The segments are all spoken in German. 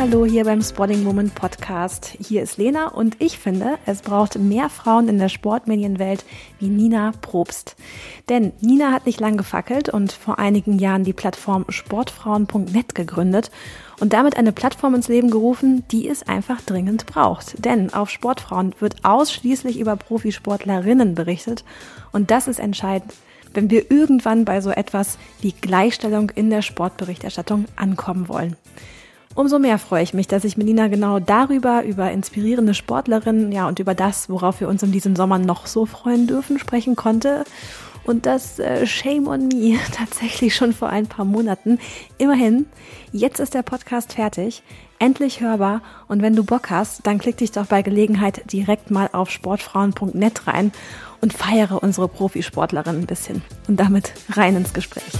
Hallo hier beim Sporting Woman Podcast. Hier ist Lena und ich finde, es braucht mehr Frauen in der Sportmedienwelt wie Nina Probst. Denn Nina hat nicht lang gefackelt und vor einigen Jahren die Plattform sportfrauen.net gegründet und damit eine Plattform ins Leben gerufen, die es einfach dringend braucht. Denn auf Sportfrauen wird ausschließlich über Profisportlerinnen berichtet und das ist entscheidend wenn wir irgendwann bei so etwas wie Gleichstellung in der Sportberichterstattung ankommen wollen. Umso mehr freue ich mich, dass ich mit Nina genau darüber, über inspirierende Sportlerinnen, ja, und über das, worauf wir uns in diesem Sommer noch so freuen dürfen, sprechen konnte. Und das äh, Shame on Me tatsächlich schon vor ein paar Monaten. Immerhin, jetzt ist der Podcast fertig, endlich hörbar. Und wenn du Bock hast, dann klick dich doch bei Gelegenheit direkt mal auf sportfrauen.net rein und feiere unsere Profisportlerinnen ein bisschen. Und damit rein ins Gespräch.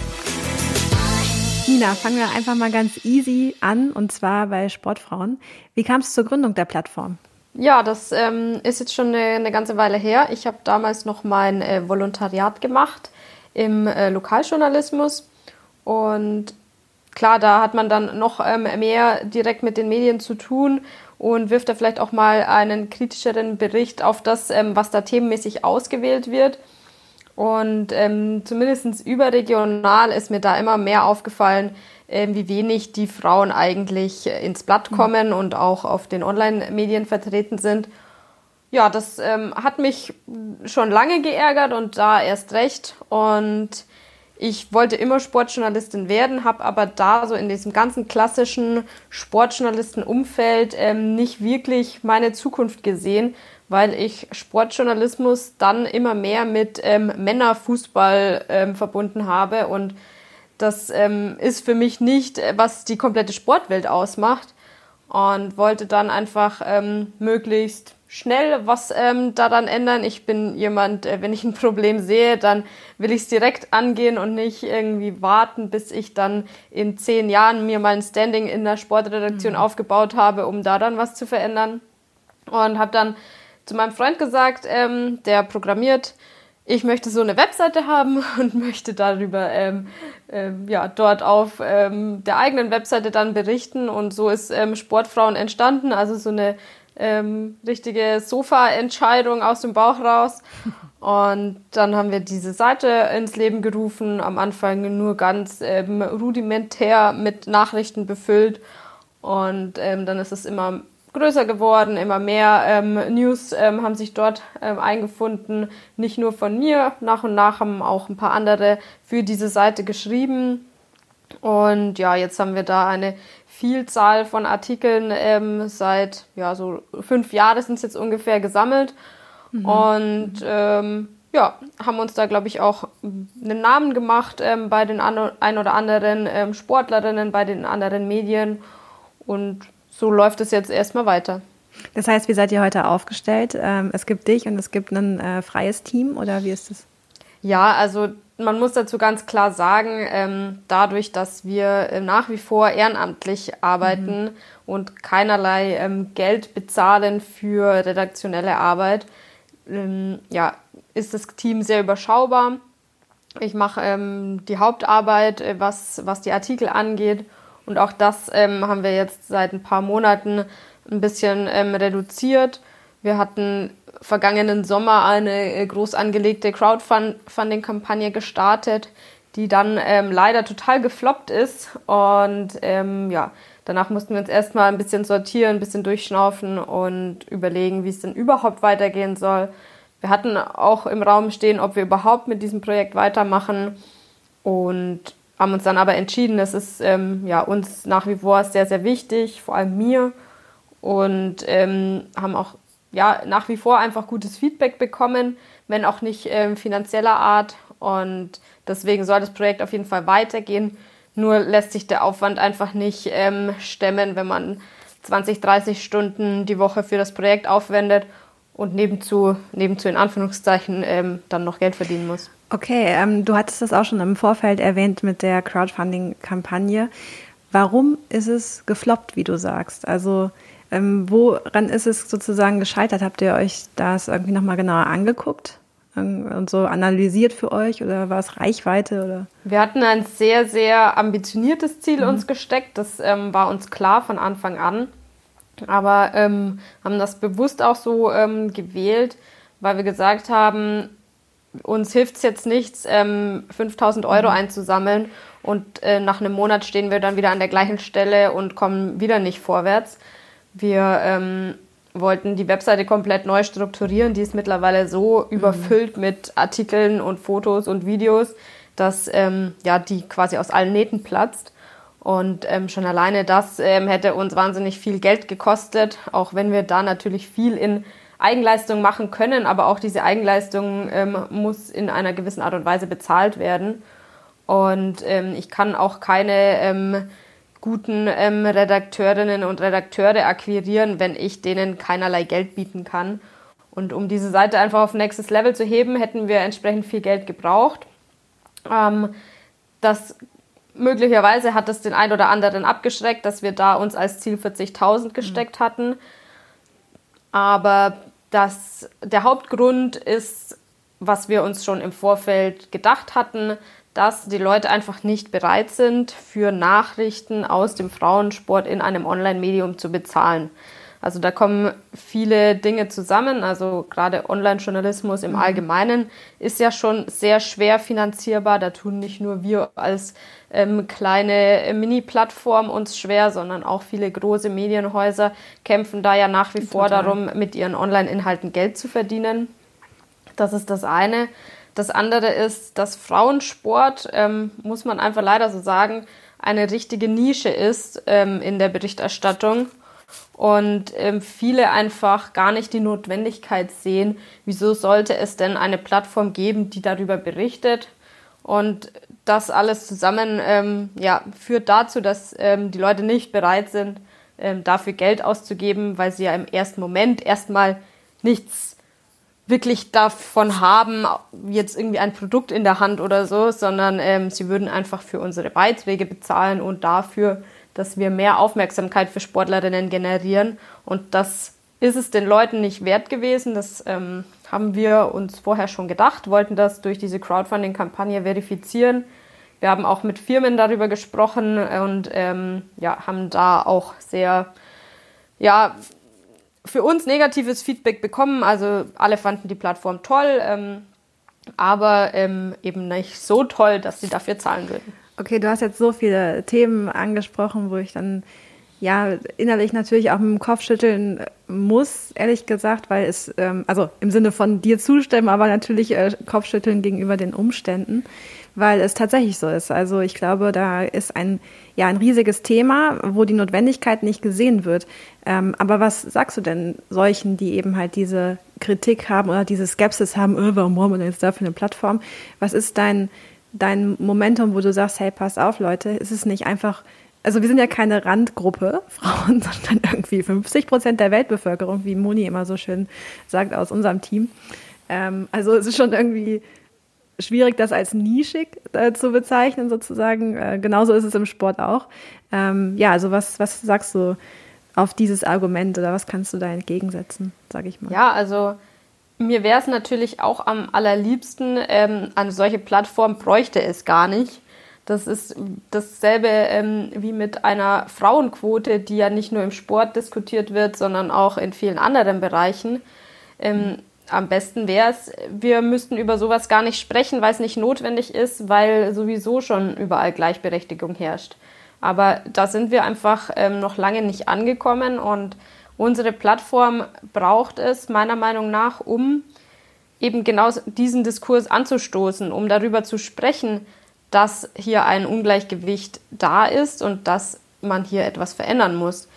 Nina, fangen wir einfach mal ganz easy an und zwar bei Sportfrauen. Wie kam es zur Gründung der Plattform? Ja, das ähm, ist jetzt schon eine, eine, ganze Weile her. Ich habe damals noch mein äh, Volontariat gemacht im äh, Lokaljournalismus und klar, da hat man dann noch ähm, mehr direkt mit den Medien zu tun und wirft da vielleicht auch mal einen kritischeren Bericht auf das, ähm, was da themenmäßig ausgewählt wird. Und ähm, zumindest überregional ist mir da immer mehr aufgefallen, äh, wie wenig die Frauen eigentlich ins Blatt mhm. kommen mhm. und auch auf den Online-Medien vertreten sind. Ja, das ähm, hat mich schon lange geärgert und da erst recht. Und ich wollte immer Sportjournalistin werden, habe aber da so in diesem ganzen klassischen Sportjournalisten-Umfeld ähm, nicht wirklich meine Zukunft gesehen, weil ich Sportjournalismus dann immer mehr mit ähm, Männerfußball ähm, verbunden habe und das ähm, ist für mich nicht, äh, was die komplette Sportwelt ausmacht und wollte dann einfach ähm, möglichst schnell was ähm, daran ändern. Ich bin jemand, äh, wenn ich ein Problem sehe, dann will ich es direkt angehen und nicht irgendwie warten, bis ich dann in zehn Jahren mir mal ein Standing in der Sportredaktion mhm. aufgebaut habe, um da dann was zu verändern. Und habe dann zu meinem Freund gesagt, ähm, der programmiert, ich möchte so eine Webseite haben und möchte darüber ähm, ähm, ja, dort auf ähm, der eigenen Webseite dann berichten. Und so ist ähm, Sportfrauen entstanden, also so eine ähm, richtige Sofa-Entscheidung aus dem Bauch raus. Und dann haben wir diese Seite ins Leben gerufen, am Anfang nur ganz ähm, rudimentär mit Nachrichten befüllt. Und dann ist es immer größer geworden, immer mehr ähm, News ähm, haben sich dort ähm, eingefunden, nicht nur von mir, nach und nach haben auch ein paar andere für diese Seite geschrieben. Und ja, jetzt haben wir da eine Vielzahl von Artikeln ähm, seit ja so fünf Jahren sind es jetzt ungefähr gesammelt mhm. und ähm, ja haben uns da glaube ich auch einen Namen gemacht ähm, bei den ein oder anderen ähm, Sportlerinnen, bei den anderen Medien und so läuft es jetzt erstmal weiter. Das heißt, wie seid ihr heute aufgestellt? Ähm, es gibt dich und es gibt ein äh, freies Team oder wie ist das? Ja, also man muss dazu ganz klar sagen, ähm, dadurch, dass wir äh, nach wie vor ehrenamtlich arbeiten mhm. und keinerlei ähm, Geld bezahlen für redaktionelle Arbeit, ähm, ja, ist das Team sehr überschaubar. Ich mache die Hauptarbeit, äh, was, was die Artikel angeht und auch das ähm, haben wir jetzt seit ein paar Monaten ein bisschen ähm, reduziert. Wir hatten vergangenen Sommer eine äh, groß angelegte Crowdfunding-Kampagne gestartet, die dann ähm, leider total gefloppt ist. Und ähm, ja, danach mussten wir uns erstmal ein bisschen sortieren, ein bisschen durchschnaufen und überlegen, wie es denn überhaupt weitergehen soll. Wir hatten auch im Raum stehen, ob wir überhaupt mit diesem Projekt weitermachen. Und haben uns dann aber entschieden, es ist ähm, ja, uns nach wie vor sehr, sehr wichtig, vor allem mir. Und ähm, haben auch ja, nach wie vor einfach gutes Feedback bekommen, wenn auch nicht ähm, finanzieller Art. Und deswegen soll das Projekt auf jeden Fall weitergehen. Nur lässt sich der Aufwand einfach nicht ähm, stemmen, wenn man 20, 30 Stunden die Woche für das Projekt aufwendet und nebenzu, nebenzu in Anführungszeichen ähm, dann noch Geld verdienen muss. Okay, ähm, du hattest das auch schon im Vorfeld erwähnt mit der Crowdfunding-Kampagne. Warum ist es gefloppt, wie du sagst? Also ähm, woran ist es sozusagen gescheitert? Habt ihr euch das irgendwie nochmal genauer angeguckt? und so analysiert für euch oder war es Reichweite oder? Wir hatten ein sehr, sehr ambitioniertes Ziel mhm. uns gesteckt. Das ähm, war uns klar von Anfang an. Aber ähm, haben das bewusst auch so ähm, gewählt, weil wir gesagt haben, uns hilft es jetzt nichts, ähm, 5000 Euro mhm. einzusammeln und äh, nach einem Monat stehen wir dann wieder an der gleichen Stelle und kommen wieder nicht vorwärts. Wir ähm, wollten die Webseite komplett neu strukturieren. Die ist mittlerweile so mhm. überfüllt mit Artikeln und Fotos und Videos, dass ähm, ja, die quasi aus allen Nähten platzt. Und ähm, schon alleine das ähm, hätte uns wahnsinnig viel Geld gekostet, auch wenn wir da natürlich viel in Eigenleistung machen können, aber auch diese Eigenleistung ähm, muss in einer gewissen Art und Weise bezahlt werden. Und ähm, ich kann auch keine ähm, guten ähm, Redakteurinnen und Redakteure akquirieren, wenn ich denen keinerlei Geld bieten kann. Und um diese Seite einfach auf nächstes Level zu heben, hätten wir entsprechend viel Geld gebraucht. Ähm, das möglicherweise hat es den einen oder anderen abgeschreckt, dass wir da uns als Ziel 40.000 gesteckt mhm. hatten. Aber das, der Hauptgrund ist, was wir uns schon im Vorfeld gedacht hatten, dass die Leute einfach nicht bereit sind, für Nachrichten aus dem Frauensport in einem Online-Medium zu bezahlen. Also da kommen viele Dinge zusammen. Also gerade Online-Journalismus im mhm. Allgemeinen ist ja schon sehr schwer finanzierbar. Da tun nicht nur wir als ähm, kleine Mini-Plattform uns schwer, sondern auch viele große Medienhäuser kämpfen da ja nach wie vor Total. darum, mit ihren Online-Inhalten Geld zu verdienen. Das ist das eine. Das andere ist, dass Frauensport, ähm, muss man einfach leider so sagen, eine richtige Nische ist ähm, in der Berichterstattung und ähm, viele einfach gar nicht die Notwendigkeit sehen, wieso sollte es denn eine Plattform geben, die darüber berichtet. Und das alles zusammen ähm, ja, führt dazu, dass ähm, die Leute nicht bereit sind, ähm, dafür Geld auszugeben, weil sie ja im ersten Moment erstmal nichts wirklich davon haben, jetzt irgendwie ein Produkt in der Hand oder so, sondern ähm, sie würden einfach für unsere Beiträge bezahlen und dafür, dass wir mehr Aufmerksamkeit für Sportlerinnen generieren. Und das ist es den Leuten nicht wert gewesen. Das ähm, haben wir uns vorher schon gedacht, wollten das durch diese Crowdfunding-Kampagne verifizieren. Wir haben auch mit Firmen darüber gesprochen und ähm, ja, haben da auch sehr ja, für uns negatives Feedback bekommen. Also alle fanden die Plattform toll, ähm, aber ähm, eben nicht so toll, dass sie dafür zahlen würden. Okay, du hast jetzt so viele Themen angesprochen, wo ich dann ja innerlich natürlich auch mit dem Kopf schütteln muss, ehrlich gesagt, weil es, ähm, also im Sinne von dir zustimmen, aber natürlich äh, Kopfschütteln gegenüber den Umständen weil es tatsächlich so ist. Also ich glaube, da ist ein, ja, ein riesiges Thema, wo die Notwendigkeit nicht gesehen wird. Ähm, aber was sagst du denn solchen, die eben halt diese Kritik haben oder diese Skepsis haben, oh, warum brauchen wir jetzt dafür eine Plattform? Was ist dein, dein Momentum, wo du sagst, hey, pass auf, Leute, ist es nicht einfach also wir sind ja keine Randgruppe Frauen, sondern irgendwie 50 Prozent der Weltbevölkerung, wie Moni immer so schön sagt aus unserem Team. Ähm, also es ist schon irgendwie schwierig, das als nischig äh, zu bezeichnen, sozusagen. Äh, genauso ist es im Sport auch. Ähm, ja, also was, was sagst du auf dieses Argument oder was kannst du da entgegensetzen, sage ich mal? Ja, also mir wäre es natürlich auch am allerliebsten, ähm, eine solche Plattform bräuchte es gar nicht. Das ist dasselbe ähm, wie mit einer Frauenquote, die ja nicht nur im Sport diskutiert wird, sondern auch in vielen anderen Bereichen. Ähm, am besten wäre es, wir müssten über sowas gar nicht sprechen, weil es nicht notwendig ist, weil sowieso schon überall Gleichberechtigung herrscht. Aber da sind wir einfach ähm, noch lange nicht angekommen und unsere Plattform braucht es meiner Meinung nach, um eben genau diesen Diskurs anzustoßen, um darüber zu sprechen, dass hier ein Ungleichgewicht da ist und dass man hier etwas verändern muss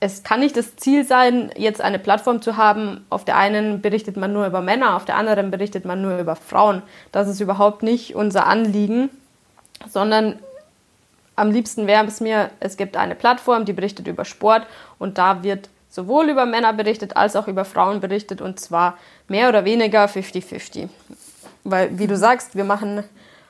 es kann nicht das Ziel sein, jetzt eine Plattform zu haben, auf der einen berichtet man nur über Männer, auf der anderen berichtet man nur über Frauen. Das ist überhaupt nicht unser Anliegen, sondern am liebsten wäre es mir, es gibt eine Plattform, die berichtet über Sport und da wird sowohl über Männer berichtet als auch über Frauen berichtet und zwar mehr oder weniger 50-50. Weil, wie du sagst, wir machen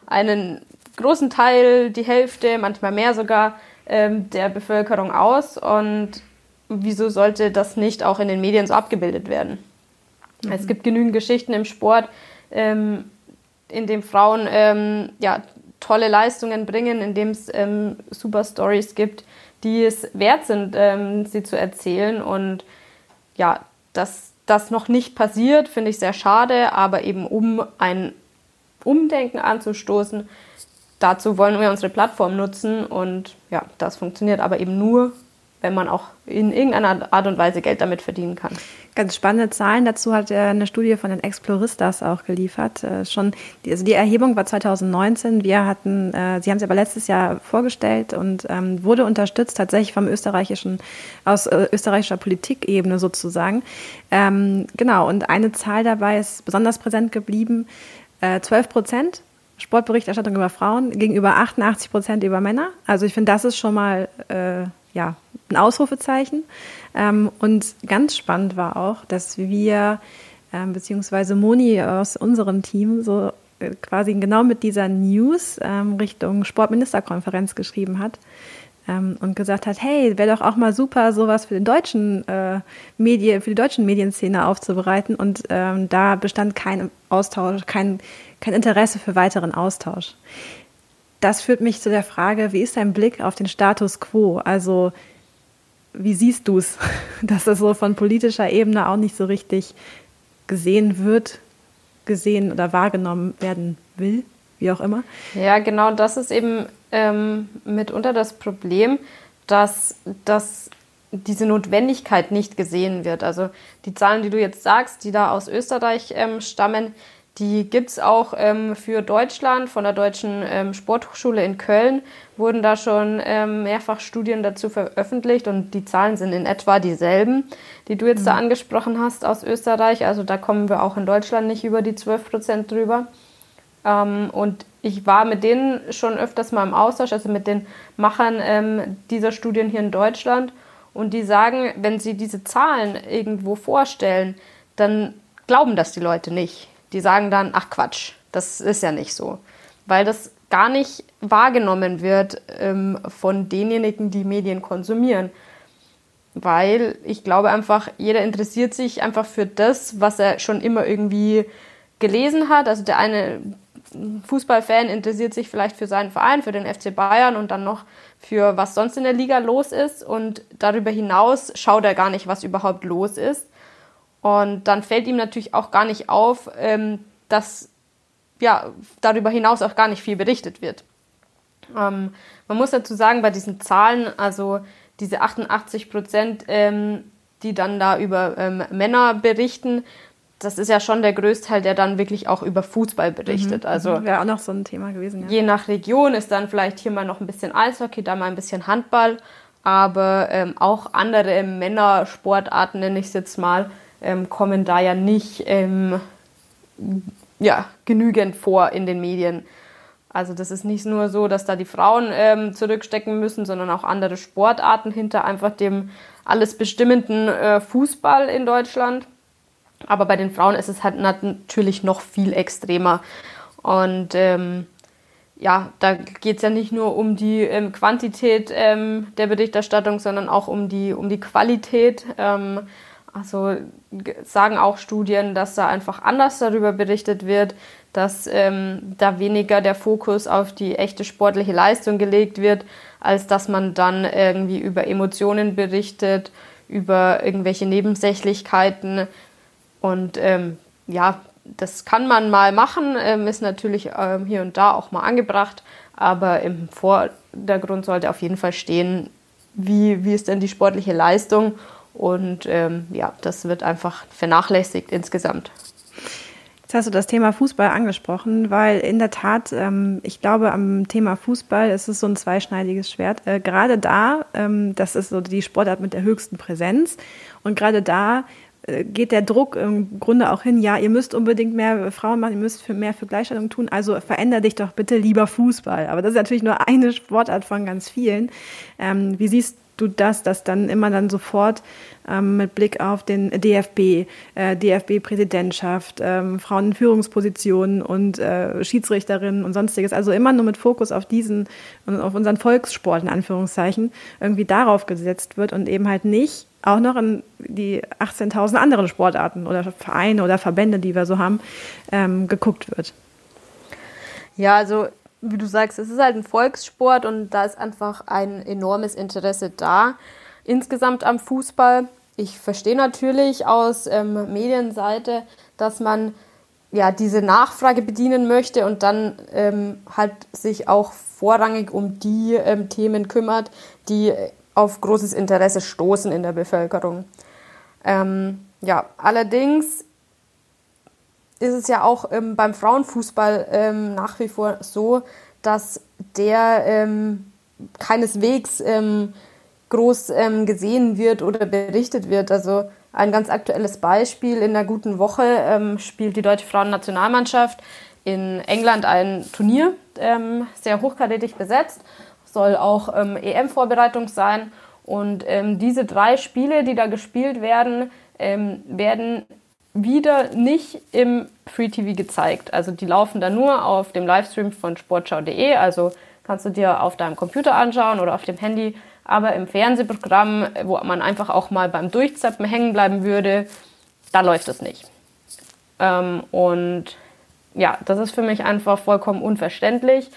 einen großen Teil, die Hälfte, manchmal mehr sogar, ähm, der Bevölkerung aus und wieso sollte das nicht auch in den Medien so abgebildet werden? Mhm. Es gibt genügend Geschichten im Sport, ähm, in dem Frauen ähm, ja, tolle Leistungen bringen, in dem es ähm, super Stories gibt, die es wert sind, ähm, sie zu erzählen. Und ja, dass das noch nicht passiert, finde ich sehr schade, aber eben um ein Umdenken anzustoßen, dazu wollen wir unsere Plattform nutzen und ja, das funktioniert aber eben nur, wenn man auch in irgendeiner Art und Weise Geld damit verdienen kann. Ganz spannende Zahlen dazu hat eine Studie von den Exploristas auch geliefert. Äh, schon, die, also die Erhebung war 2019. Wir hatten, äh, sie haben sie aber letztes Jahr vorgestellt und ähm, wurde unterstützt tatsächlich vom österreichischen, aus äh, österreichischer Politikebene sozusagen. Ähm, genau, und eine Zahl dabei ist besonders präsent geblieben. Äh, 12 Prozent Sportberichterstattung über Frauen gegenüber 88 Prozent über Männer. Also ich finde, das ist schon mal äh, ja, ein Ausrufezeichen. Ähm, und ganz spannend war auch, dass wir, ähm, beziehungsweise Moni aus unserem Team, so äh, quasi genau mit dieser News ähm, Richtung Sportministerkonferenz geschrieben hat ähm, und gesagt hat, hey, wäre doch auch mal super, sowas für den deutschen äh, Medien, für die deutschen Medienszene aufzubereiten. Und ähm, da bestand kein Austausch, kein, kein Interesse für weiteren Austausch das führt mich zu der Frage, wie ist dein Blick auf den Status quo? Also wie siehst du es, dass das so von politischer Ebene auch nicht so richtig gesehen wird, gesehen oder wahrgenommen werden will, wie auch immer? Ja, genau, das ist eben ähm, mitunter das Problem, dass, dass diese Notwendigkeit nicht gesehen wird. Also die Zahlen, die du jetzt sagst, die da aus Österreich ähm, stammen, die gibt es auch ähm, für Deutschland. Von der Deutschen ähm, Sporthochschule in Köln wurden da schon ähm, mehrfach Studien dazu veröffentlicht und die Zahlen sind in etwa dieselben, die du jetzt mhm. da angesprochen hast aus Österreich. Also da kommen wir auch in Deutschland nicht über die 12 Prozent drüber. Ähm, und ich war mit denen schon öfters mal im Austausch, also mit den Machern ähm, dieser Studien hier in Deutschland. Und die sagen, wenn sie diese Zahlen irgendwo vorstellen, dann glauben das die Leute nicht die sagen dann, ach Quatsch, das ist ja nicht so. Weil das gar nicht wahrgenommen wird ähm, von denjenigen, die Medien konsumieren. Weil ich glaube einfach, jeder interessiert sich einfach für das, was er schon immer irgendwie gelesen hat. Also der eine Fußballfan interessiert sich vielleicht für seinen Verein, für den FC Bayern und dann noch für was sonst in der Liga los ist. Und darüber hinaus schaut er gar nicht, was überhaupt los ist. Und dann fällt ihm natürlich auch gar nicht auf, ähm, dass ja, darüber hinaus auch gar nicht viel berichtet wird. Ähm, man muss dazu sagen, bei diesen Zahlen, also diese 88 Prozent, ähm, die dann da über ähm, Männer berichten, das ist ja schon der Größteil, der dann wirklich auch über Fußball berichtet. Mhm. Also wäre auch noch so ein Thema gewesen. Ja. Je nach Region ist dann vielleicht hier mal noch ein bisschen Eishockey, da mal ein bisschen Handball, aber ähm, auch andere Männersportarten nenne ich es jetzt mal, ähm, kommen da ja nicht ähm, ja, genügend vor in den Medien. Also das ist nicht nur so, dass da die Frauen ähm, zurückstecken müssen, sondern auch andere Sportarten hinter einfach dem alles bestimmenden äh, Fußball in Deutschland. Aber bei den Frauen ist es halt natürlich noch viel extremer. Und ähm, ja, da geht es ja nicht nur um die ähm, Quantität ähm, der Berichterstattung, sondern auch um die, um die Qualität. Also sagen auch Studien, dass da einfach anders darüber berichtet wird, dass ähm, da weniger der Fokus auf die echte sportliche Leistung gelegt wird, als dass man dann irgendwie über Emotionen berichtet, über irgendwelche Nebensächlichkeiten. Und ähm, ja, das kann man mal machen, ähm, ist natürlich ähm, hier und da auch mal angebracht, aber im Vordergrund sollte auf jeden Fall stehen, wie, wie ist denn die sportliche Leistung und ähm, ja, das wird einfach vernachlässigt insgesamt. Jetzt hast du das Thema Fußball angesprochen, weil in der Tat, ähm, ich glaube, am Thema Fußball ist es so ein zweischneidiges Schwert. Äh, gerade da, ähm, das ist so die Sportart mit der höchsten Präsenz. Und gerade da äh, geht der Druck im Grunde auch hin, ja, ihr müsst unbedingt mehr Frauen machen, ihr müsst für mehr für Gleichstellung tun, also veränder dich doch bitte lieber Fußball. Aber das ist natürlich nur eine Sportart von ganz vielen. Ähm, wie siehst du das, dass dann immer dann sofort ähm, mit Blick auf den DFB, äh, DFB-Präsidentschaft, ähm, Frauen in Führungspositionen und äh, Schiedsrichterinnen und sonstiges, also immer nur mit Fokus auf diesen und auf unseren Volkssport in Anführungszeichen irgendwie darauf gesetzt wird und eben halt nicht auch noch in die 18.000 anderen Sportarten oder Vereine oder Verbände, die wir so haben, ähm, geguckt wird. Ja, also wie du sagst, es ist halt ein Volkssport und da ist einfach ein enormes Interesse da. Insgesamt am Fußball. Ich verstehe natürlich aus ähm, Medienseite, dass man ja diese Nachfrage bedienen möchte und dann ähm, halt sich auch vorrangig um die ähm, Themen kümmert, die auf großes Interesse stoßen in der Bevölkerung. Ähm, ja, allerdings ist es ja auch ähm, beim Frauenfußball ähm, nach wie vor so, dass der ähm, keineswegs ähm, groß ähm, gesehen wird oder berichtet wird. Also ein ganz aktuelles Beispiel, in der guten Woche ähm, spielt die deutsche Frauennationalmannschaft in England ein Turnier, sehr hochkarätig besetzt, soll auch EM-Vorbereitung sein. Und diese drei Spiele, die da gespielt werden, werden wieder nicht im Free TV gezeigt. Also die laufen da nur auf dem Livestream von sportschau.de. Also kannst du dir auf deinem Computer anschauen oder auf dem Handy. Aber im Fernsehprogramm, wo man einfach auch mal beim Durchzappen hängen bleiben würde, da läuft es nicht. Ähm, und ja, das ist für mich einfach vollkommen unverständlich.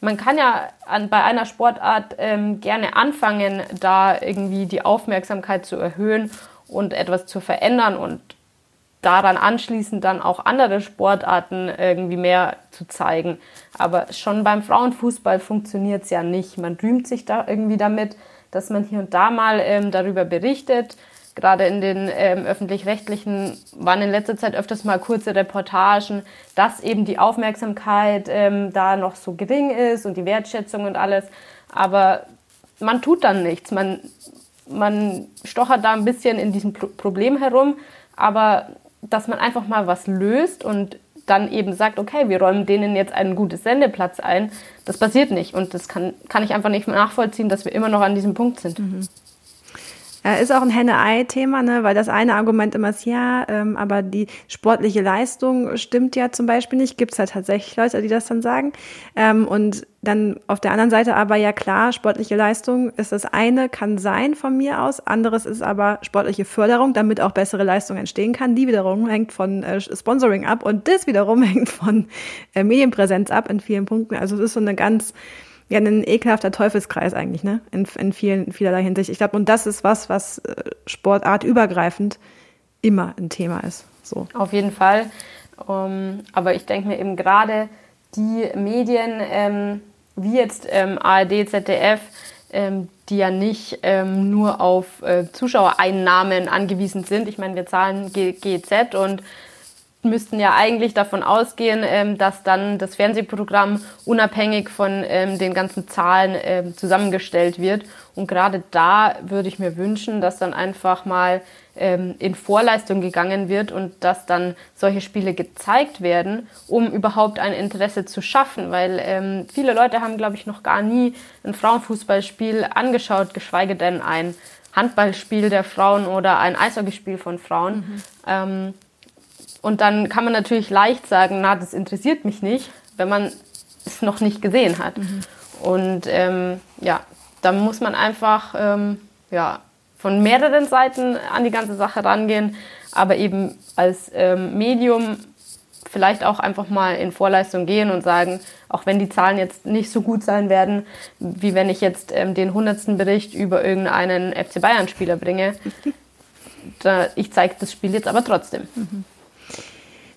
Man kann ja an, bei einer Sportart ähm, gerne anfangen, da irgendwie die Aufmerksamkeit zu erhöhen und etwas zu verändern und daran anschließend dann auch andere Sportarten irgendwie mehr zu zeigen. Aber schon beim Frauenfußball funktioniert es ja nicht. Man rühmt sich da irgendwie damit, dass man hier und da mal ähm, darüber berichtet. Gerade in den ähm, öffentlich-rechtlichen waren in letzter Zeit öfters mal kurze Reportagen, dass eben die Aufmerksamkeit ähm, da noch so gering ist und die Wertschätzung und alles. Aber man tut dann nichts. Man, man stochert da ein bisschen in diesem Pro Problem herum, aber dass man einfach mal was löst und dann eben sagt, okay, wir räumen denen jetzt einen guten Sendeplatz ein, das passiert nicht. Und das kann, kann ich einfach nicht nachvollziehen, dass wir immer noch an diesem Punkt sind. Mhm. Äh, ist auch ein Henne-Ei-Thema, ne? weil das eine Argument immer ist, ja, ähm, aber die sportliche Leistung stimmt ja zum Beispiel nicht. Gibt es halt tatsächlich Leute, die das dann sagen. Ähm, und dann auf der anderen Seite aber ja klar, sportliche Leistung ist das eine, kann sein von mir aus. Anderes ist aber sportliche Förderung, damit auch bessere Leistung entstehen kann. Die wiederum hängt von äh, Sponsoring ab und das wiederum hängt von äh, Medienpräsenz ab in vielen Punkten. Also es ist so eine ganz ja ein ekelhafter Teufelskreis eigentlich, ne? In, in vielen, vielerlei Hinsicht. Ich glaube, und das ist was, was äh, sportartübergreifend immer ein Thema ist. So. Auf jeden Fall. Um, ähm, aber ich denke mir eben gerade die Medien, ähm, wie jetzt ähm, ARD, ZDF, ähm, die ja nicht ähm, nur auf äh, Zuschauereinnahmen angewiesen sind. Ich meine, wir zahlen GZ und müssten ja eigentlich davon ausgehen, ähm, dass dann das Fernsehprogramm unabhängig von ähm, den ganzen Zahlen ähm, zusammengestellt wird. Und gerade da würde ich mir wünschen, dass dann einfach mal in Vorleistung gegangen wird und dass dann solche Spiele gezeigt werden, um überhaupt ein Interesse zu schaffen. Weil viele Leute haben, glaube ich, noch gar nie ein Frauenfußballspiel angeschaut, geschweige denn ein Handballspiel der Frauen oder ein Eishockeyspiel von Frauen. Mhm. Ähm, und dann kann man natürlich leicht sagen, na, das interessiert mich nicht, wenn man es noch nicht gesehen hat. Mhm. Und ähm, ja, da muss man einfach ähm, ja, von mehreren Seiten an die ganze Sache rangehen, aber eben als ähm, Medium vielleicht auch einfach mal in Vorleistung gehen und sagen, auch wenn die Zahlen jetzt nicht so gut sein werden, wie wenn ich jetzt ähm, den hundertsten Bericht über irgendeinen FC Bayern-Spieler bringe, da, ich zeige das Spiel jetzt aber trotzdem. Mhm.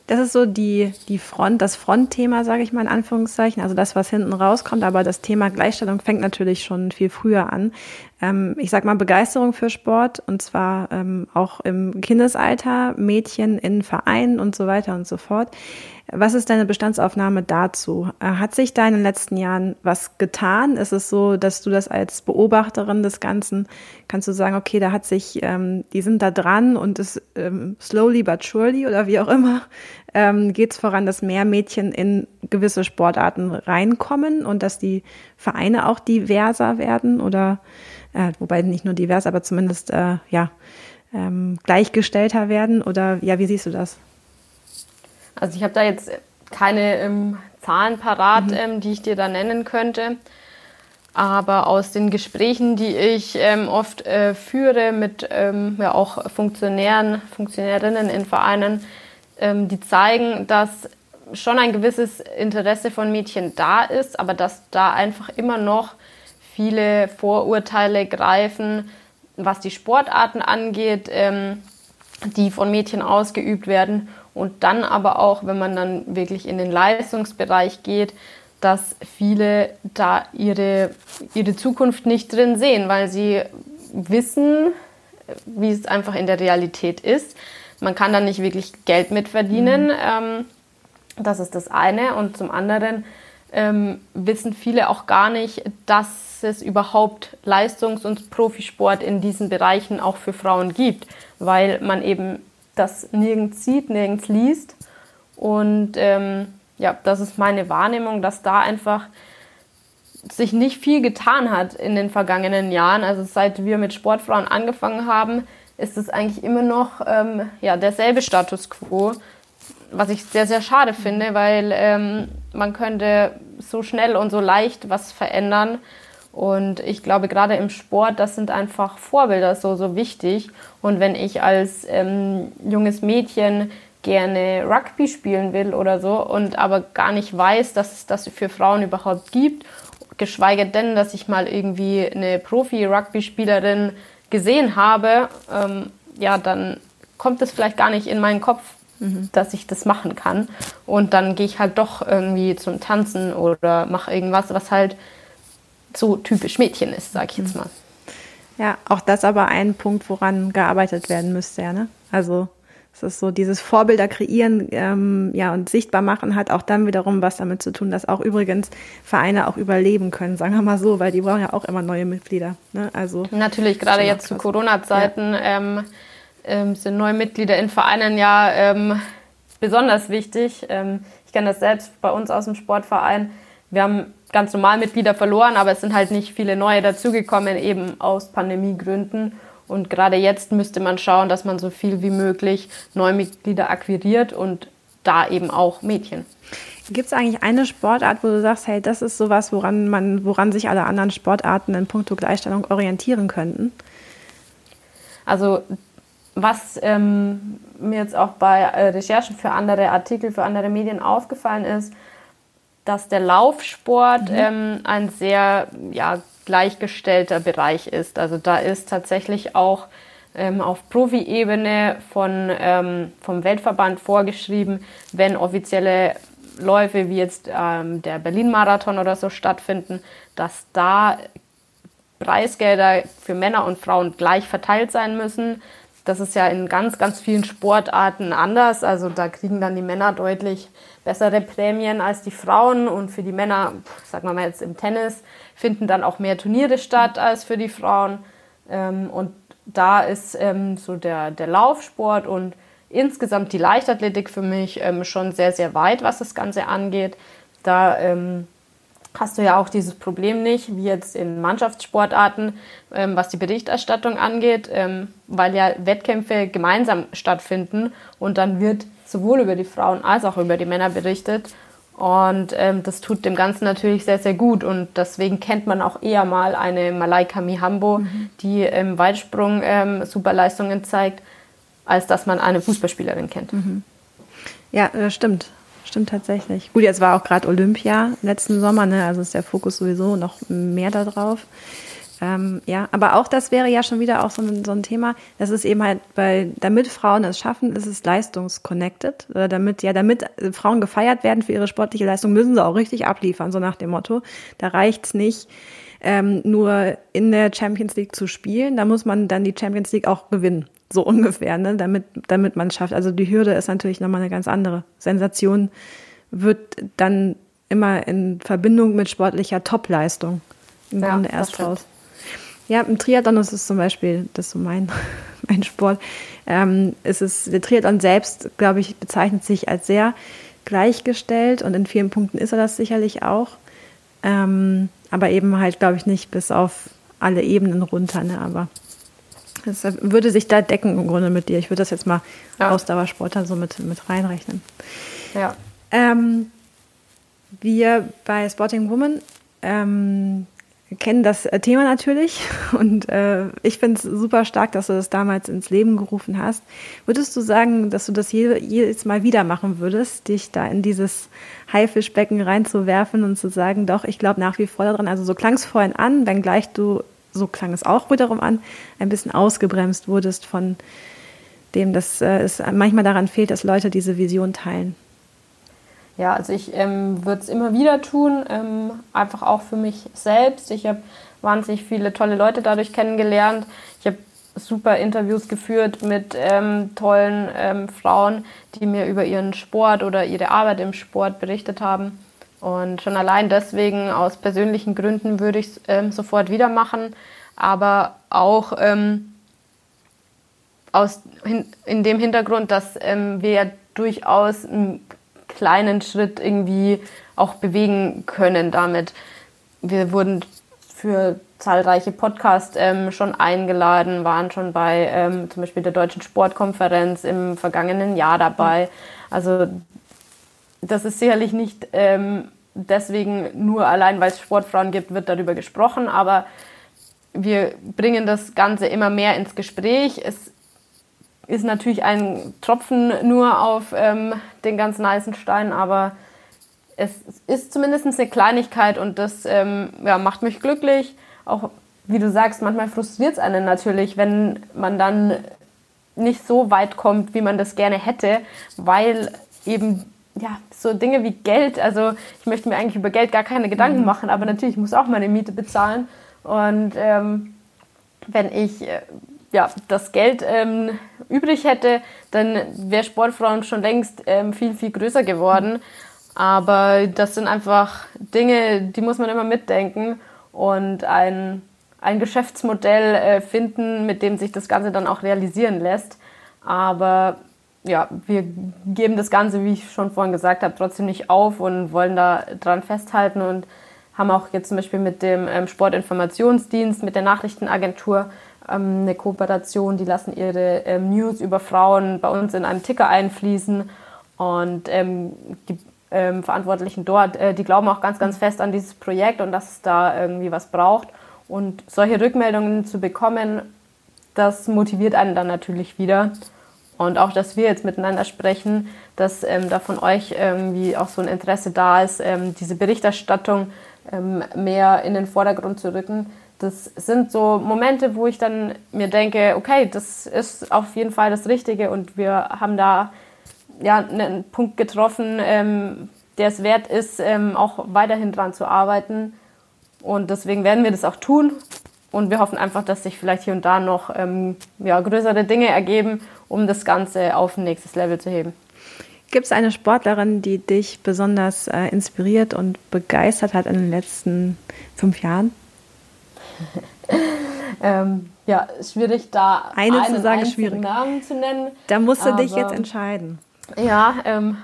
Das ist so die, die Front, das Frontthema, sage ich mal in Anführungszeichen, also das, was hinten rauskommt. Aber das Thema Gleichstellung fängt natürlich schon viel früher an. Ähm, ich sag mal Begeisterung für Sport und zwar ähm, auch im Kindesalter, Mädchen in Vereinen und so weiter und so fort. Was ist deine Bestandsaufnahme dazu? Äh, hat sich da in den letzten Jahren was getan? Ist es so, dass du das als Beobachterin des Ganzen kannst du sagen, okay, da hat sich, ähm, die sind da dran und es ähm, slowly but surely oder wie auch immer ähm, geht es voran, dass mehr Mädchen in gewisse Sportarten reinkommen und dass die Vereine auch diverser werden oder äh, wobei nicht nur divers, aber zumindest äh, ja ähm, gleichgestellter werden oder ja, wie siehst du das? Also ich habe da jetzt keine ähm, Zahlen parat, mhm. ähm, die ich dir da nennen könnte. Aber aus den Gesprächen, die ich ähm, oft äh, führe mit ähm, ja, auch Funktionären, Funktionärinnen in Vereinen, ähm, die zeigen, dass schon ein gewisses Interesse von Mädchen da ist, aber dass da einfach immer noch viele Vorurteile greifen, was die Sportarten angeht, ähm, die von Mädchen ausgeübt werden und dann aber auch, wenn man dann wirklich in den Leistungsbereich geht, dass viele da ihre, ihre Zukunft nicht drin sehen, weil sie wissen, wie es einfach in der Realität ist. Man kann da nicht wirklich Geld mitverdienen. Mhm. Ähm, das ist das eine. Und zum anderen ähm, wissen viele auch gar nicht, dass es überhaupt Leistungs- und Profisport in diesen Bereichen auch für Frauen gibt, weil man eben das nirgends sieht, nirgends liest. Und ähm, ja, das ist meine Wahrnehmung, dass da einfach sich nicht viel getan hat in den vergangenen Jahren. Also seit wir mit Sportfrauen angefangen haben, ist es eigentlich immer noch ähm, ja, derselbe Status quo, was ich sehr, sehr schade finde, weil ähm, man könnte so schnell und so leicht was verändern. Und ich glaube, gerade im Sport, das sind einfach Vorbilder so, so wichtig. Und wenn ich als ähm, junges Mädchen gerne Rugby spielen will oder so und aber gar nicht weiß, dass es das für Frauen überhaupt gibt, geschweige denn, dass ich mal irgendwie eine Profi-Rugby-Spielerin gesehen habe, ähm, ja, dann kommt es vielleicht gar nicht in meinen Kopf, mhm. dass ich das machen kann. Und dann gehe ich halt doch irgendwie zum Tanzen oder mache irgendwas, was halt so typisch Mädchen ist, sag ich jetzt mhm. mal. Ja, auch das aber ein Punkt, woran gearbeitet werden müsste, ja, ne? Also es ist so, dieses Vorbilder kreieren ähm, ja, und sichtbar machen hat auch dann wiederum was damit zu tun, dass auch übrigens Vereine auch überleben können, sagen wir mal so, weil die brauchen ja auch immer neue Mitglieder. Ne? Also, Natürlich, gerade jetzt zu Corona-Zeiten ja. ähm, ähm, sind neue Mitglieder in Vereinen ja ähm, besonders wichtig. Ähm, ich kenne das selbst bei uns aus dem Sportverein. Wir haben ganz normal Mitglieder verloren, aber es sind halt nicht viele neue dazugekommen, eben aus Pandemiegründen. Und gerade jetzt müsste man schauen, dass man so viel wie möglich neue Mitglieder akquiriert und da eben auch Mädchen. Gibt es eigentlich eine Sportart, wo du sagst, hey, das ist sowas, woran man, woran sich alle anderen Sportarten in puncto Gleichstellung orientieren könnten? Also was ähm, mir jetzt auch bei äh, Recherchen für andere Artikel, für andere Medien aufgefallen ist, dass der Laufsport mhm. ähm, ein sehr ja, gleichgestellter Bereich ist. Also da ist tatsächlich auch ähm, auf Profi-Ebene von, ähm, vom Weltverband vorgeschrieben, wenn offizielle Läufe wie jetzt ähm, der Berlin-Marathon oder so stattfinden, dass da Preisgelder für Männer und Frauen gleich verteilt sein müssen. Das ist ja in ganz, ganz vielen Sportarten anders. Also da kriegen dann die Männer deutlich bessere Prämien als die Frauen. Und für die Männer, sagen wir mal jetzt im Tennis, finden dann auch mehr Turniere statt als für die Frauen. Ähm, und da ist ähm, so der, der Laufsport und insgesamt die Leichtathletik für mich ähm, schon sehr, sehr weit, was das Ganze angeht. Da ähm, hast du ja auch dieses Problem nicht, wie jetzt in Mannschaftssportarten, ähm, was die Berichterstattung angeht, ähm, weil ja Wettkämpfe gemeinsam stattfinden und dann wird sowohl über die Frauen als auch über die Männer berichtet. Und ähm, das tut dem Ganzen natürlich sehr, sehr gut. Und deswegen kennt man auch eher mal eine Malaika Mihambo, mhm. die im Weitsprung ähm, super Leistungen zeigt, als dass man eine Fußballspielerin kennt. Mhm. Ja, das stimmt. Stimmt tatsächlich. Gut, jetzt war auch gerade Olympia letzten Sommer, ne? also ist der Fokus sowieso noch mehr darauf. Ähm, ja, aber auch das wäre ja schon wieder auch so ein, so ein Thema. Das ist eben halt, weil damit Frauen es schaffen, ist es leistungsconnected. Oder damit, ja, damit Frauen gefeiert werden für ihre sportliche Leistung, müssen sie auch richtig abliefern, so nach dem Motto. Da reicht's nicht, ähm, nur in der Champions League zu spielen. Da muss man dann die Champions League auch gewinnen. so ungefähr, ne, damit, damit man es schafft. Also die Hürde ist natürlich nochmal eine ganz andere. Sensation wird dann immer in Verbindung mit sportlicher Topleistung im ja, Grunde erst raus. Ja, im Triathlon ist es zum Beispiel, das ist so mein, mein Sport, ähm, ist es, der Triathlon selbst, glaube ich, bezeichnet sich als sehr gleichgestellt und in vielen Punkten ist er das sicherlich auch. Ähm, aber eben halt, glaube ich, nicht bis auf alle Ebenen runter. Ne? Aber das würde sich da decken im Grunde mit dir. Ich würde das jetzt mal ja. Ausdauersportler so mit, mit reinrechnen. Ja. Ähm, wir bei Sporting Woman ähm, kennen das äh, Thema natürlich und äh, ich finde es super stark, dass du das damals ins Leben gerufen hast. Würdest du sagen, dass du das je, jedes Mal wieder machen würdest, dich da in dieses Haifischbecken reinzuwerfen und zu sagen, doch, ich glaube nach wie vor daran. Also so klang es vorhin an, wenngleich du, so klang es auch wiederum an, ein bisschen ausgebremst wurdest von dem, dass äh, es manchmal daran fehlt, dass Leute diese Vision teilen. Ja, also ich ähm, würde es immer wieder tun, ähm, einfach auch für mich selbst. Ich habe wahnsinnig viele tolle Leute dadurch kennengelernt. Ich habe super Interviews geführt mit ähm, tollen ähm, Frauen, die mir über ihren Sport oder ihre Arbeit im Sport berichtet haben. Und schon allein deswegen, aus persönlichen Gründen, würde ich es ähm, sofort wieder machen. Aber auch ähm, aus, in, in dem Hintergrund, dass wir ja durchaus kleinen Schritt irgendwie auch bewegen können damit. Wir wurden für zahlreiche Podcasts ähm, schon eingeladen, waren schon bei ähm, zum Beispiel der Deutschen Sportkonferenz im vergangenen Jahr dabei. Also das ist sicherlich nicht ähm, deswegen nur allein, weil es Sportfrauen gibt, wird darüber gesprochen, aber wir bringen das Ganze immer mehr ins Gespräch. Es ist natürlich ein Tropfen nur auf ähm, den ganzen heißen Stein, aber es ist zumindest eine Kleinigkeit und das ähm, ja, macht mich glücklich. Auch wie du sagst, manchmal frustriert es einen natürlich, wenn man dann nicht so weit kommt, wie man das gerne hätte, weil eben ja, so Dinge wie Geld, also ich möchte mir eigentlich über Geld gar keine Gedanken mhm. machen, aber natürlich muss auch meine Miete bezahlen. Und ähm, wenn ich äh, ja, das Geld ähm, übrig hätte, dann wäre Sportfrauen schon längst ähm, viel, viel größer geworden. Aber das sind einfach Dinge, die muss man immer mitdenken und ein, ein Geschäftsmodell äh, finden, mit dem sich das Ganze dann auch realisieren lässt. Aber ja, wir geben das Ganze, wie ich schon vorhin gesagt habe, trotzdem nicht auf und wollen da dran festhalten und haben auch jetzt zum Beispiel mit dem ähm, Sportinformationsdienst, mit der Nachrichtenagentur ähm, eine Kooperation, die lassen ihre ähm, News über Frauen bei uns in einem Ticker einfließen und ähm, die ähm, Verantwortlichen dort, äh, die glauben auch ganz, ganz fest an dieses Projekt und dass es da irgendwie was braucht. Und solche Rückmeldungen zu bekommen, das motiviert einen dann natürlich wieder. Und auch, dass wir jetzt miteinander sprechen, dass ähm, da von euch irgendwie auch so ein Interesse da ist, ähm, diese Berichterstattung ähm, mehr in den Vordergrund zu rücken, das sind so Momente, wo ich dann mir denke, okay, das ist auf jeden Fall das Richtige und wir haben da ja einen Punkt getroffen, ähm, der es wert ist, ähm, auch weiterhin dran zu arbeiten. Und deswegen werden wir das auch tun. Und wir hoffen einfach, dass sich vielleicht hier und da noch ähm, ja, größere Dinge ergeben, um das Ganze auf ein nächstes Level zu heben. Gibt es eine Sportlerin, die dich besonders äh, inspiriert und begeistert hat in den letzten fünf Jahren? ähm, ja, schwierig da Eine einen zu sagen, schwierig. Namen zu nennen. Da musst du aber, dich jetzt entscheiden. Ja, ähm,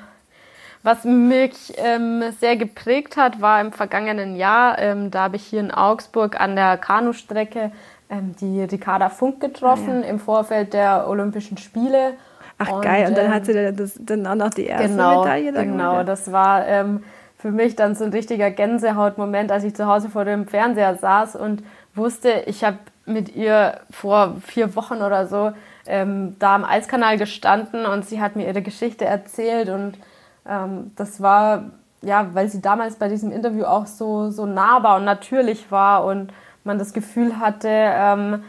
was mich ähm, sehr geprägt hat, war im vergangenen Jahr, ähm, da habe ich hier in Augsburg an der Kanustrecke ähm, die Ricarda Funk getroffen ah, ja. im Vorfeld der Olympischen Spiele. Ach und, geil, und dann hat sie das, dann auch noch die erste genau, Medaille. Dann genau, das war ähm, für mich dann so ein richtiger Gänsehautmoment, als ich zu Hause vor dem Fernseher saß und wusste, ich habe mit ihr vor vier Wochen oder so ähm, da am Eiskanal gestanden und sie hat mir ihre Geschichte erzählt und ähm, das war, ja, weil sie damals bei diesem Interview auch so, so nahbar und natürlich war und man das Gefühl hatte, ähm,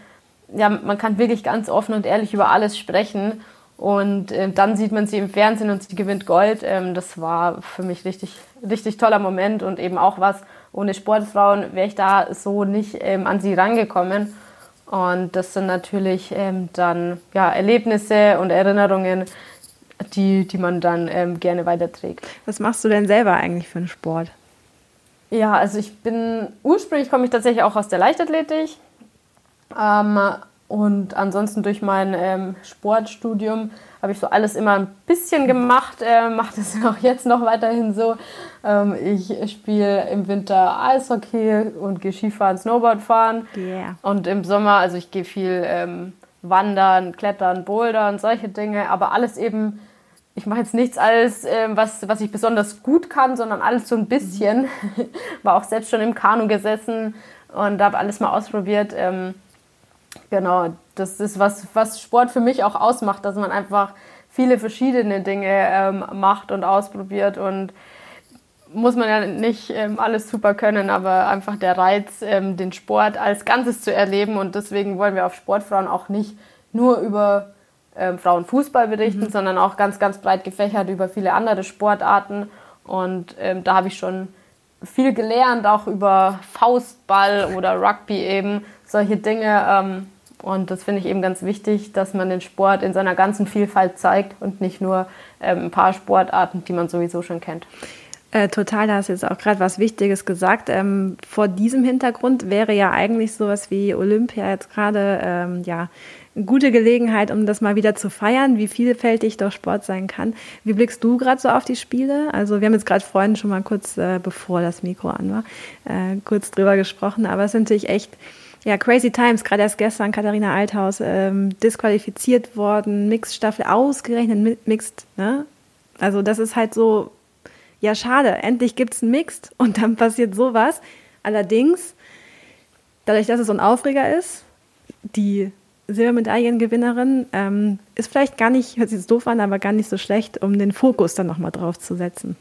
ja, man kann wirklich ganz offen und ehrlich über alles sprechen und äh, dann sieht man sie im Fernsehen und sie gewinnt Gold. Ähm, das war für mich richtig, richtig toller Moment und eben auch was, ohne Sportfrauen wäre ich da so nicht ähm, an sie rangekommen. Und das sind natürlich ähm, dann ja, Erlebnisse und Erinnerungen, die, die man dann ähm, gerne weiterträgt. Was machst du denn selber eigentlich für einen Sport? Ja, also ich bin ursprünglich komme ich tatsächlich auch aus der Leichtathletik. Ähm, und ansonsten durch mein ähm, Sportstudium habe ich so alles immer ein bisschen gemacht, äh, mache das auch jetzt noch weiterhin so. Ähm, ich spiele im Winter Eishockey und gehe Skifahren, Snowboard fahren. Yeah. Und im Sommer, also ich gehe viel ähm, wandern, klettern, bouldern, solche Dinge, aber alles eben ich mache jetzt nichts alles, äh, was, was ich besonders gut kann, sondern alles so ein bisschen. Mhm. War auch selbst schon im Kanu gesessen und habe alles mal ausprobiert. Genau, das ist was, was Sport für mich auch ausmacht, dass man einfach viele verschiedene Dinge ähm, macht und ausprobiert und muss man ja nicht ähm, alles super können, aber einfach der Reiz, ähm, den Sport als Ganzes zu erleben und deswegen wollen wir auf Sportfrauen auch nicht nur über ähm, Frauenfußball berichten, mhm. sondern auch ganz, ganz breit gefächert über viele andere Sportarten. Und ähm, da habe ich schon viel gelernt, auch über Faustball oder Rugby eben, solche Dinge. Ähm, und das finde ich eben ganz wichtig, dass man den Sport in seiner ganzen Vielfalt zeigt und nicht nur ähm, ein paar Sportarten, die man sowieso schon kennt. Äh, total, da hast du jetzt auch gerade was Wichtiges gesagt. Ähm, vor diesem Hintergrund wäre ja eigentlich sowas wie Olympia jetzt gerade ähm, ja gute Gelegenheit, um das mal wieder zu feiern, wie vielfältig doch Sport sein kann. Wie blickst du gerade so auf die Spiele? Also wir haben jetzt gerade vorhin schon mal kurz, äh, bevor das Mikro an war, äh, kurz drüber gesprochen, aber es ist natürlich echt ja, crazy times, gerade erst gestern Katharina Althaus ähm, disqualifiziert worden, Mixed-Staffel ausgerechnet Mixed, ne? Also das ist halt so, ja schade, endlich gibt's ein Mixed und dann passiert sowas. Allerdings, dadurch, dass es so ein Aufreger ist, die Silbermedaillengewinnerin, ähm, ist vielleicht gar nicht, hört sich jetzt doof an, aber gar nicht so schlecht, um den Fokus dann nochmal drauf zu setzen.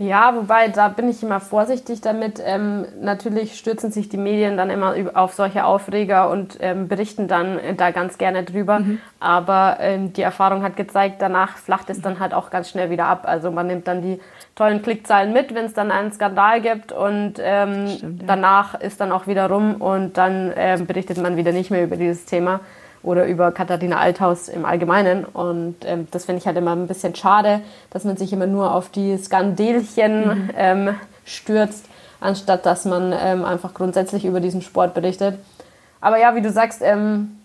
Ja, wobei, da bin ich immer vorsichtig damit. Ähm, natürlich stürzen sich die Medien dann immer auf solche Aufreger und ähm, berichten dann da ganz gerne drüber. Mhm. Aber ähm, die Erfahrung hat gezeigt, danach flacht es dann halt auch ganz schnell wieder ab. Also man nimmt dann die tollen Klickzahlen mit, wenn es dann einen Skandal gibt und ähm, Stimmt, ja. danach ist dann auch wieder rum und dann ähm, berichtet man wieder nicht mehr über dieses Thema oder über Katharina Althaus im Allgemeinen. Und ähm, das finde ich halt immer ein bisschen schade, dass man sich immer nur auf die Skandelchen mhm. ähm, stürzt, anstatt dass man ähm, einfach grundsätzlich über diesen Sport berichtet. Aber ja, wie du sagst, ähm,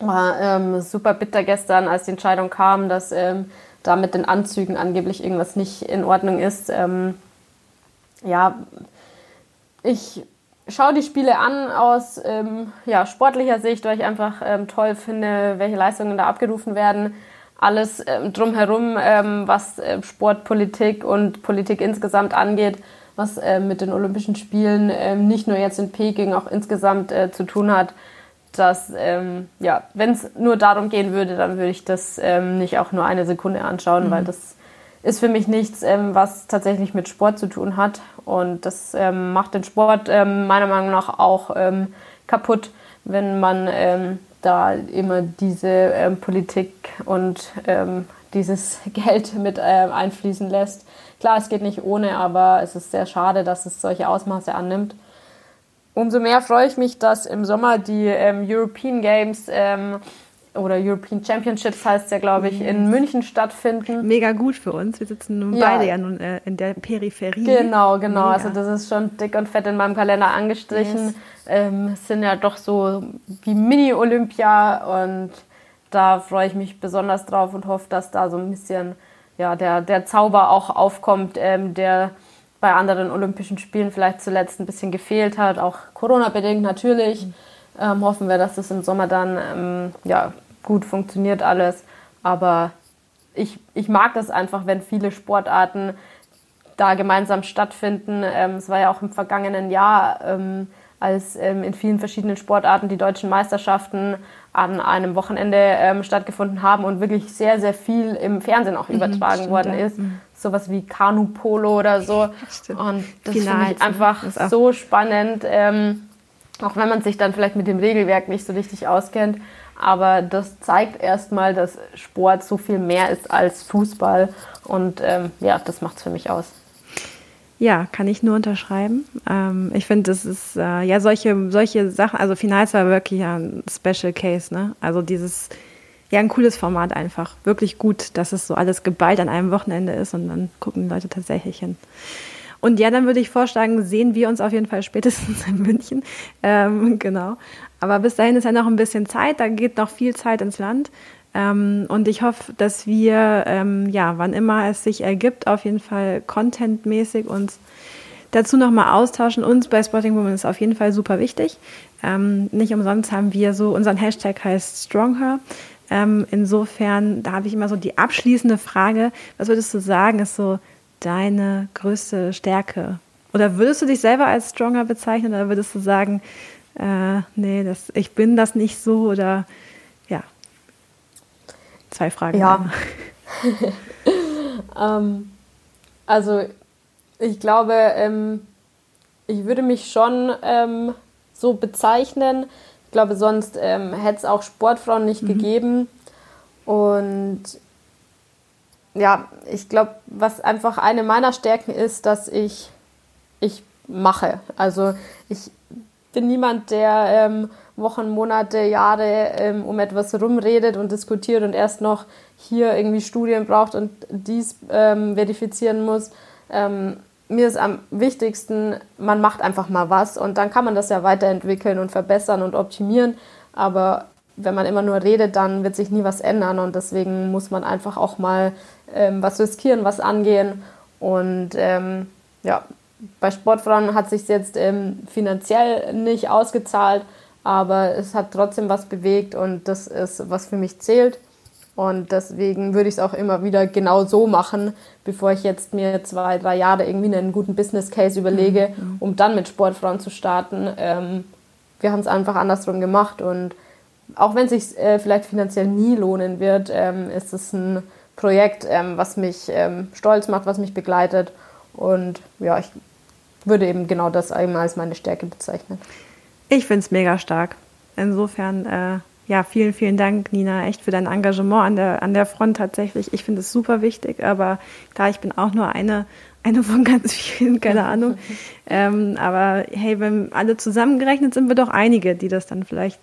war ähm, super bitter gestern, als die Entscheidung kam, dass ähm, da mit den Anzügen angeblich irgendwas nicht in Ordnung ist. ja, ich schaue die Spiele an aus ähm, ja, sportlicher Sicht, weil ich einfach ähm, toll finde, welche Leistungen da abgerufen werden. Alles ähm, drumherum, ähm, was äh, Sportpolitik und Politik insgesamt angeht, was äh, mit den Olympischen Spielen äh, nicht nur jetzt in Peking, auch insgesamt äh, zu tun hat. Dass, ähm, ja, wenn es nur darum gehen würde, dann würde ich das ähm, nicht auch nur eine Sekunde anschauen, mhm. weil das ist für mich nichts, ähm, was tatsächlich mit Sport zu tun hat. Und das ähm, macht den Sport ähm, meiner Meinung nach auch ähm, kaputt, wenn man ähm, da immer diese ähm, Politik und dieses Geld mit einfließen lässt. Klar, es geht nicht ohne, aber es ist sehr schade, dass es solche Ausmaße annimmt. Umso mehr freue ich mich, dass im Sommer die European Games oder European Championships heißt ja, glaube ich, in München stattfinden. Mega gut für uns. Wir sitzen nun ja. beide ja nun äh, in der Peripherie. Genau, genau. Mega. Also das ist schon dick und fett in meinem Kalender angestrichen. Yes. Ähm, es sind ja doch so wie Mini-Olympia und da freue ich mich besonders drauf und hoffe, dass da so ein bisschen ja, der, der Zauber auch aufkommt, ähm, der bei anderen Olympischen Spielen vielleicht zuletzt ein bisschen gefehlt hat, auch Corona-bedingt natürlich. Mhm. Ähm, hoffen wir, dass das im Sommer dann ähm, ja, gut funktioniert alles. Aber ich, ich mag das einfach, wenn viele Sportarten da gemeinsam stattfinden. Ähm, es war ja auch im vergangenen Jahr, ähm, als ähm, in vielen verschiedenen Sportarten die deutschen Meisterschaften an einem Wochenende ähm, stattgefunden haben und wirklich sehr, sehr viel im Fernsehen auch mhm, übertragen mhm, worden ist. Mhm. Sowas wie Kanu-Polo oder so. Stimmt. Und das finde ich einfach so spannend. Ähm, auch wenn man sich dann vielleicht mit dem Regelwerk nicht so richtig auskennt. Aber das zeigt erstmal, dass Sport so viel mehr ist als Fußball. Und ähm, ja, das macht es für mich aus. Ja, kann ich nur unterschreiben. Ähm, ich finde, das ist äh, ja solche, solche Sachen, also Finals war wirklich ein Special Case, ne? Also dieses, ja, ein cooles Format einfach. Wirklich gut, dass es so alles geballt an einem Wochenende ist und dann gucken die Leute tatsächlich hin. Und ja, dann würde ich vorschlagen, sehen wir uns auf jeden Fall spätestens in München. Ähm, genau. Aber bis dahin ist ja noch ein bisschen Zeit, da geht noch viel Zeit ins Land. Ähm, und ich hoffe, dass wir, ähm, ja, wann immer es sich ergibt, auf jeden Fall contentmäßig uns dazu nochmal austauschen. Uns bei Spotting Woman ist auf jeden Fall super wichtig. Ähm, nicht umsonst haben wir so, unseren Hashtag heißt Strongher. Ähm, insofern, da habe ich immer so die abschließende Frage, was würdest du sagen, ist so deine größte Stärke? Oder würdest du dich selber als Stronger bezeichnen oder würdest du sagen, äh, nee, das, ich bin das nicht so oder ja, zwei Fragen. Ja. ähm, also ich glaube, ähm, ich würde mich schon ähm, so bezeichnen. Ich glaube, sonst ähm, hätte es auch Sportfrauen nicht mhm. gegeben. Und ja, ich glaube, was einfach eine meiner Stärken ist, dass ich, ich mache. Also ich bin niemand, der ähm, Wochen, Monate, Jahre ähm, um etwas rumredet und diskutiert und erst noch hier irgendwie Studien braucht und dies ähm, verifizieren muss. Ähm, mir ist am wichtigsten, man macht einfach mal was und dann kann man das ja weiterentwickeln und verbessern und optimieren. Aber wenn man immer nur redet, dann wird sich nie was ändern und deswegen muss man einfach auch mal ähm, was riskieren, was angehen. Und ähm, ja, bei Sportfrauen hat sich jetzt ähm, finanziell nicht ausgezahlt, aber es hat trotzdem was bewegt und das ist, was für mich zählt. Und deswegen würde ich es auch immer wieder genau so machen, bevor ich jetzt mir zwei, drei Jahre irgendwie einen guten Business Case überlege, mhm. um dann mit Sportfrauen zu starten. Ähm, wir haben es einfach andersrum gemacht und auch wenn es sich äh, vielleicht finanziell nie lohnen wird, ähm, ist es ein Projekt, ähm, was mich ähm, stolz macht, was mich begleitet. Und ja, ich würde eben genau das einmal als meine Stärke bezeichnen. Ich finde es mega stark. Insofern, äh, ja, vielen, vielen Dank, Nina, echt für dein Engagement an der, an der Front tatsächlich. Ich finde es super wichtig, aber klar, ich bin auch nur eine, eine von ganz vielen, keine Ahnung. ähm, aber hey, wenn alle zusammengerechnet sind, wir doch einige, die das dann vielleicht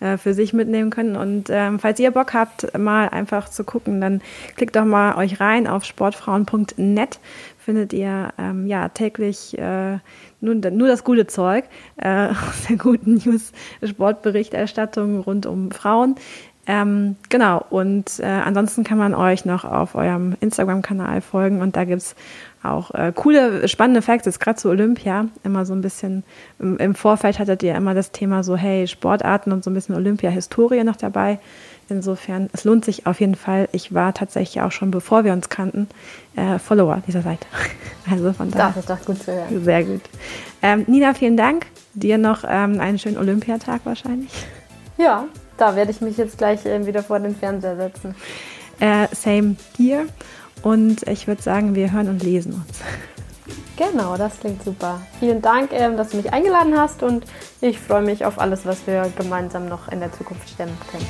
äh, für sich mitnehmen können. Und ähm, falls ihr Bock habt, mal einfach zu gucken, dann klickt doch mal euch rein auf sportfrauen.net findet ihr ähm, ja täglich äh, nur, nur das gute Zeug äh, aus der guten News Sportberichterstattung rund um Frauen. Ähm, genau, und äh, ansonsten kann man euch noch auf eurem Instagram-Kanal folgen und da gibt es auch äh, coole, spannende Facts, jetzt gerade zu Olympia, immer so ein bisschen, im, im, Vorfeld hattet ihr immer das Thema so, hey, Sportarten und so ein bisschen Olympia-Historie noch dabei. Insofern, es lohnt sich auf jeden Fall. Ich war tatsächlich auch schon, bevor wir uns kannten, äh, Follower dieser Seite. Also von daher. Das ist doch gut zu hören. Sehr gut. Ähm, Nina, vielen Dank. Dir noch ähm, einen schönen Olympiatag wahrscheinlich. Ja, da werde ich mich jetzt gleich äh, wieder vor den Fernseher setzen. Äh, same here. Und ich würde sagen, wir hören und lesen uns. Genau, das klingt super. Vielen Dank, dass du mich eingeladen hast und ich freue mich auf alles, was wir gemeinsam noch in der Zukunft stemmen können.